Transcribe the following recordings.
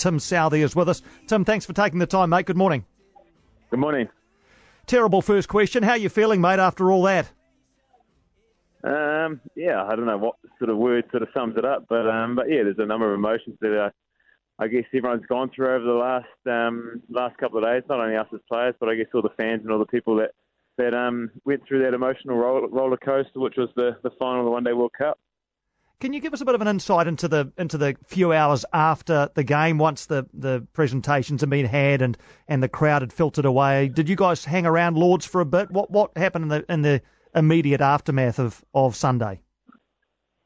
Tim Southee is with us. Tim, thanks for taking the time, mate. Good morning. Good morning. Terrible first question. How are you feeling, mate, after all that? Um, yeah, I don't know what sort of word sort of sums it up, but um, but yeah, there's a number of emotions that I, uh, I guess everyone's gone through over the last um, last couple of days. Not only us as players, but I guess all the fans and all the people that that um, went through that emotional roller, roller coaster, which was the the final of the One Day World Cup. Can you give us a bit of an insight into the into the few hours after the game, once the, the presentations had been had and, and the crowd had filtered away? Did you guys hang around Lords for a bit? What what happened in the in the immediate aftermath of, of Sunday?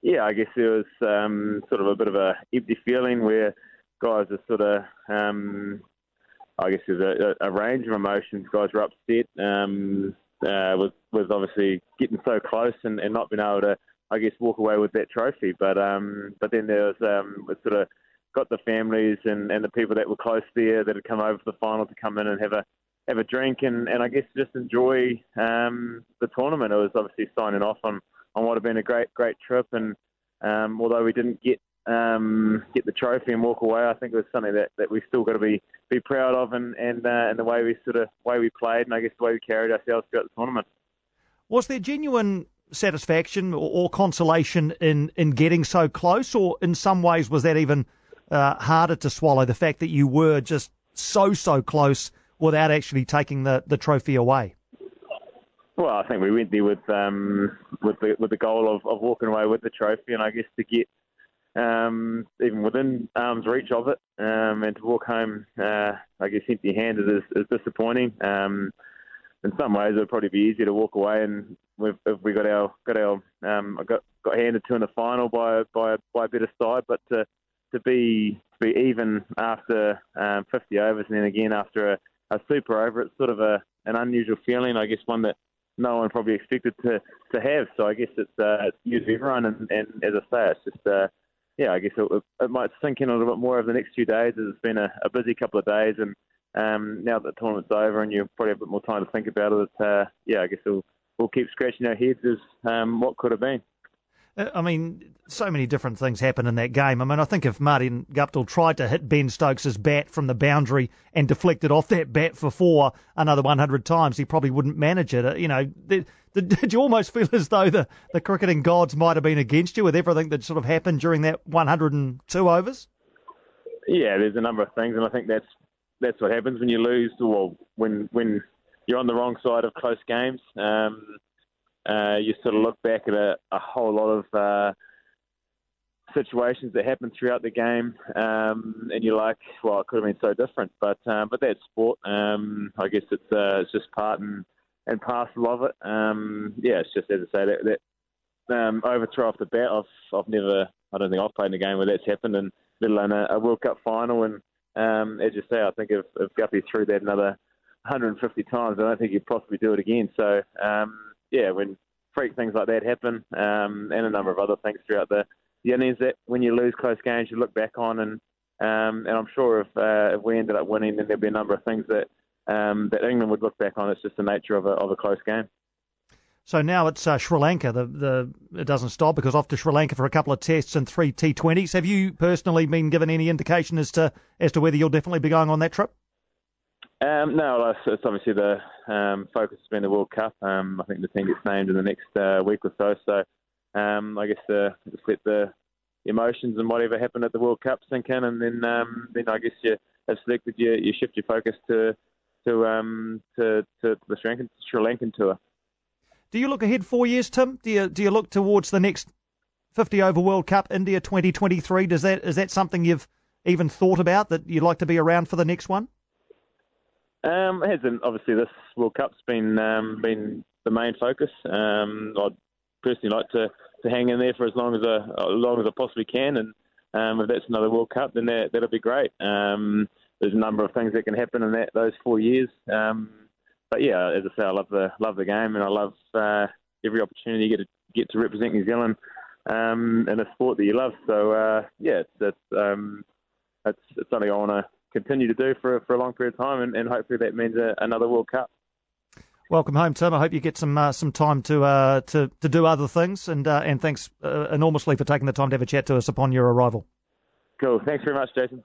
Yeah, I guess there was um, sort of a bit of a empty feeling where guys are sort of, um, I guess there's a, a, range of emotions. Guys were upset um, uh, with, with obviously getting so close and, and not being able to, I guess, walk away with that trophy. But um, but then there was um, sort of got the families and, and the people that were close there that had come over for the final to come in and have a have a drink and, and I guess just enjoy um, the tournament. It was obviously signing off on, on what had been a great great trip, and um, although we didn't get um, get the trophy and walk away, I think it was something that, that we still got to be, be proud of, and and, uh, and the way we sort of way we played, and I guess the way we carried ourselves throughout the tournament. Was there genuine satisfaction or, or consolation in in getting so close, or in some ways was that even uh, harder to swallow? The fact that you were just so so close without actually taking the, the trophy away? Well, I think we went there with um, with the with the goal of, of walking away with the trophy, and I guess to get um, even within arm's reach of it, um, and to walk home, uh, I guess empty-handed is, is disappointing. Um, in some ways, it would probably be easier to walk away, and we've, if we got our got our um, got got handed to in the final by by by a better side, but to to be to be even after um, 50 overs, and then again after a a super over. It's sort of a an unusual feeling, I guess, one that no one probably expected to to have. So I guess it's uh, it's new to everyone, and, and as I say, it's just uh, yeah, I guess it, it might sink in a little bit more over the next few days. As it's been a, a busy couple of days, and um, now that the tournament's over, and you probably have a bit more time to think about it. Uh, yeah, I guess we'll we'll keep scratching our heads as um, what could have been. Uh, I mean, so many different things happen in that game. I mean, I think if Martin Guptill tried to hit Ben Stokes' bat from the boundary and deflected off that bat for four another 100 times, he probably wouldn't manage it. Uh, you know, the, did you almost feel as though the, the cricketing gods might have been against you with everything that sort of happened during that 102 overs? Yeah, there's a number of things, and I think that's that's what happens when you lose, or when when you're on the wrong side of close games. Um, uh, you sort of look back at a, a whole lot of uh, situations that happen throughout the game, um, and you're like, well, it could have been so different. But um, but that's sport. Um, I guess it's uh, it's just part and, and parcel of it. Um, yeah, it's just as I say that, that um, overthrow off the bat. I've I've never I don't think I've played in a game where that's happened, and let alone a, a World Cup final. And um, as you say, I think if, if Guppy threw that another 150 times, I don't think he'd possibly do it again. So. Um, yeah, when freak things like that happen, um, and a number of other things throughout the, the innings that when you lose close games, you look back on, and um, and I'm sure if uh, if we ended up winning, then there'd be a number of things that um, that England would look back on. It's just the nature of a of a close game. So now it's uh, Sri Lanka. The the it doesn't stop because off to Sri Lanka for a couple of tests and three T20s. Have you personally been given any indication as to as to whether you'll definitely be going on that trip? Um, no, it's, obviously the um, focus has been the World Cup. Um, I think the team gets named in the next uh, week or so. So um, I guess uh, just let the emotions and whatever happened at the World Cup sink in, and then um, then I guess you have selected you, you shift your focus to to um, to, to the Sri Lankan, Sri Lankan tour. Do you look ahead four years, Tim? Do you do you look towards the next 50 over World Cup, India 2023? Does that is that something you've even thought about that you'd like to be around for the next one? Um, it hasn't. Obviously, this World Cup's been um, been the main focus. Um, I'd personally like to, to hang in there for as long as I, as long as I possibly can, and um, if that's another World Cup, then that that'll be great. Um, there's a number of things that can happen in that those four years. Um, but yeah, as I say, I love the love the game, and I love uh, every opportunity you get to get to represent New Zealand um, in a sport that you love. So uh, yeah, it's it's, um, it's it's something I want to continue to do for for a long period of time, and, and hopefully that means a, another World Cup. Welcome home, Tim. I hope you get some uh, some time to uh, to to do other things, and uh, and thanks uh, enormously for taking the time to have a chat to us upon your arrival. Cool. Thanks very much, Jason.